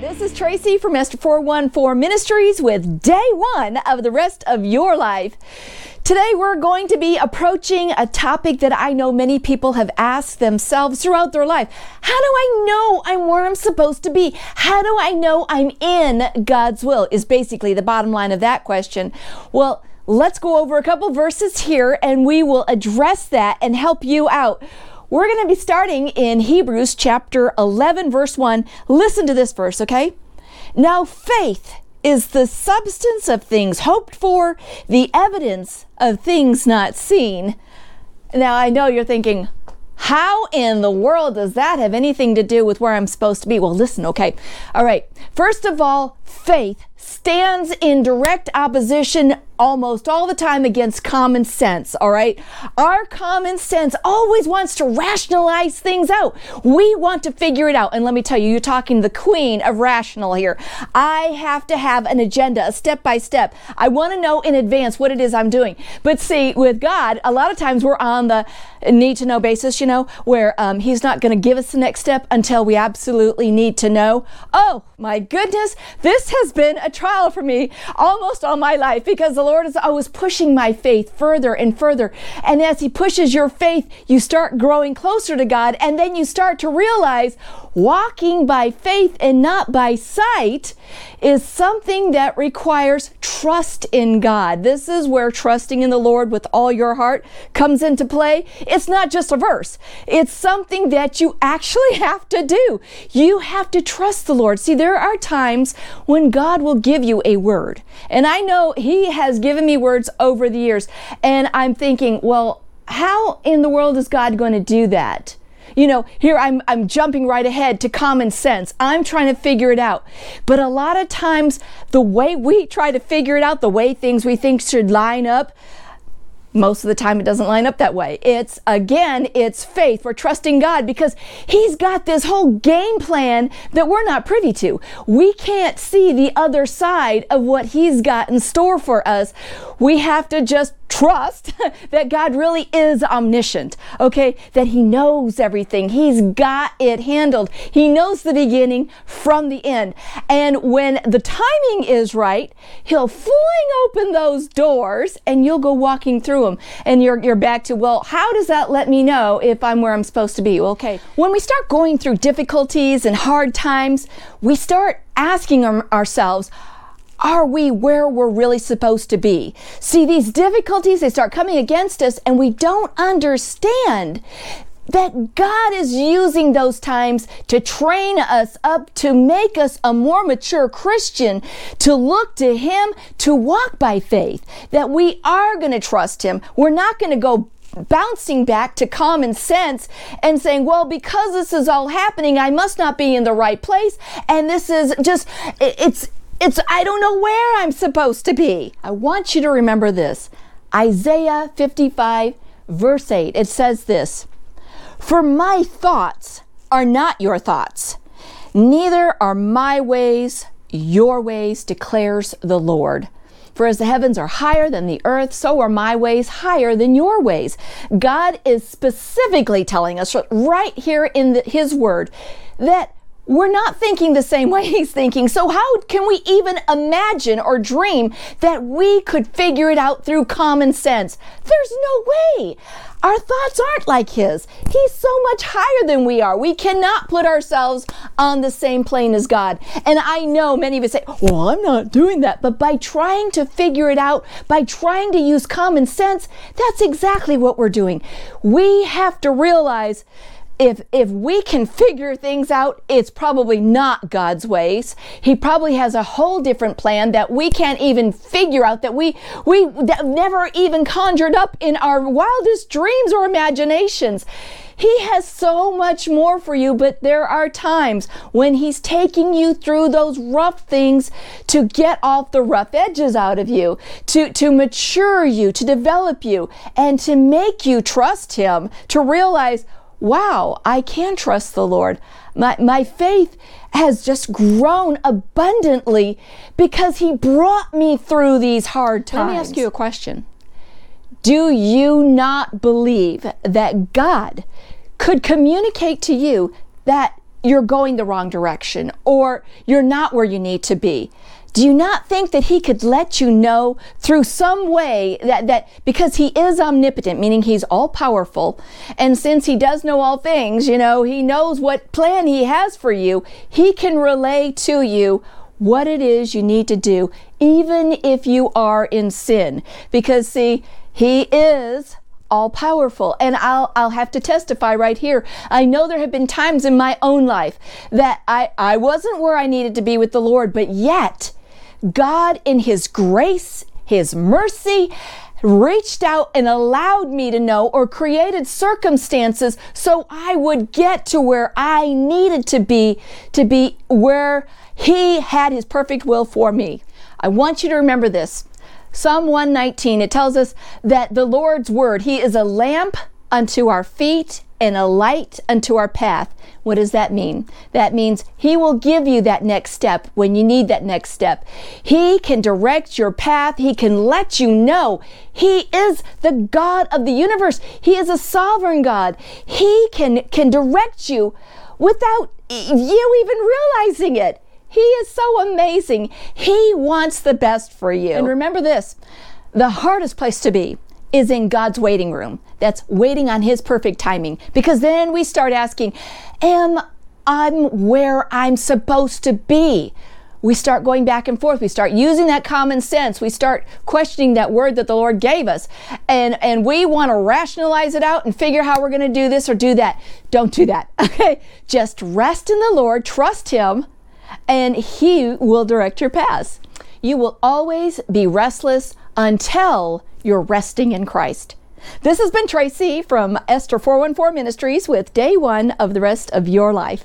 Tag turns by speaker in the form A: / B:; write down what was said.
A: This is Tracey from Esther 414 Ministries with day one of the rest of your life. Today we're going to be approaching a topic that I know many people have asked themselves throughout their life. How do I know I'm where I'm supposed to be? How do I know I'm in God's will? Is basically the bottom line of that question. Well, let's go over a couple verses here and we will address that and help you out. We're going to be starting in Hebrews chapter 11, verse 1. Listen to this verse, okay? Now, faith is the substance of things hoped for, the evidence of things not seen. Now, I know you're thinking, how in the world does that have anything to do with where I'm supposed to be? Well, listen, okay. All right. First of all, faith stands in direct opposition almost all the time against common sense, all right? Our common sense always wants to rationalize things out. We want to figure it out. And let me tell you, you're talking the queen of rational here. I have to have an agenda, a step by step. I want to know in advance what it is I'm doing. But see, with God, a lot of times we're on the need to know basis, you know, where um, He's not going to give us the next step until we absolutely need to know. Oh, my goodness, this has been a trial for me almost all my life because the Lord is always pushing my faith further and further. And as He pushes your faith, you start growing closer to God. And then you start to realize walking by faith and not by sight is something that requires trust in God. This is where trusting in the Lord with all your heart comes into play. It's not just a verse, it's something that you actually have to do. You have to trust the Lord. See, there are times when God will give you a word. And I know He has given me words over the years. And I'm thinking, well, how in the world is God going to do that? You know, here I'm, I'm jumping right ahead to common sense. I'm trying to figure it out. But a lot of times, the way we try to figure it out, the way things we think should line up, most of the time it doesn't line up that way. It's again, it's faith. We're trusting God because He's got this whole game plan that we're not privy to. We can't see the other side of what He's got in store for us. We have to just trust that God really is omniscient, okay? That He knows everything. He's got it handled. He knows the beginning from the end. And when the timing is right, He'll fling open those doors and you'll go walking through them. And you're, you're back to, well, how does that let me know if I'm where I'm supposed to be? Okay. When we start going through difficulties and hard times, we start asking ourselves, are we where we're really supposed to be? See, these difficulties, they start coming against us, and we don't understand that God is using those times to train us up, to make us a more mature Christian, to look to Him, to walk by faith, that we are going to trust Him. We're not going to go bouncing back to common sense and saying, well, because this is all happening, I must not be in the right place. And this is just, it's, it's, I don't know where I'm supposed to be. I want you to remember this Isaiah 55, verse 8. It says this For my thoughts are not your thoughts, neither are my ways your ways, declares the Lord. For as the heavens are higher than the earth, so are my ways higher than your ways. God is specifically telling us right here in the, His Word that we're not thinking the same way he's thinking. So, how can we even imagine or dream that we could figure it out through common sense? There's no way. Our thoughts aren't like his. He's so much higher than we are. We cannot put ourselves on the same plane as God. And I know many of us say, Well, I'm not doing that. But by trying to figure it out, by trying to use common sense, that's exactly what we're doing. We have to realize if if we can figure things out, it's probably not God's ways. He probably has a whole different plan that we can't even figure out that we we that never even conjured up in our wildest dreams or imaginations. He has so much more for you, but there are times when He's taking you through those rough things to get off the rough edges out of you, to, to mature you, to develop you, and to make you trust Him, to realize, wow, I can trust the Lord. My, my faith has just grown abundantly because He brought me through these hard times. Let me ask you a question. Do you not believe that God could communicate to you that you're going the wrong direction or you're not where you need to be. Do you not think that he could let you know through some way that, that because he is omnipotent, meaning he's all powerful, and since he does know all things, you know, he knows what plan he has for you, he can relay to you what it is you need to do, even if you are in sin. Because see, he is all powerful. And I'll, I'll have to testify right here. I know there have been times in my own life that I, I wasn't where I needed to be with the Lord, but yet God in His grace, His mercy, reached out and allowed me to know or created circumstances so I would get to where I needed to be, to be where He had His perfect will for me. I want you to remember this. Psalm 119, it tells us that the Lord's word, He is a lamp unto our feet and a light unto our path. What does that mean? That means He will give you that next step when you need that next step. He can direct your path. He can let you know He is the God of the universe. He is a sovereign God. He can, can direct you without you even realizing it. He is so amazing. He wants the best for you. And remember this the hardest place to be is in God's waiting room. That's waiting on His perfect timing. Because then we start asking, Am I where I'm supposed to be? We start going back and forth. We start using that common sense. We start questioning that word that the Lord gave us. And, and we want to rationalize it out and figure how we're going to do this or do that. Don't do that. Okay. Just rest in the Lord, trust Him, and He will direct your paths. You will always be restless until you're resting in Christ. This has been Tracey from Esther 414 Ministries with day one of the rest of your life.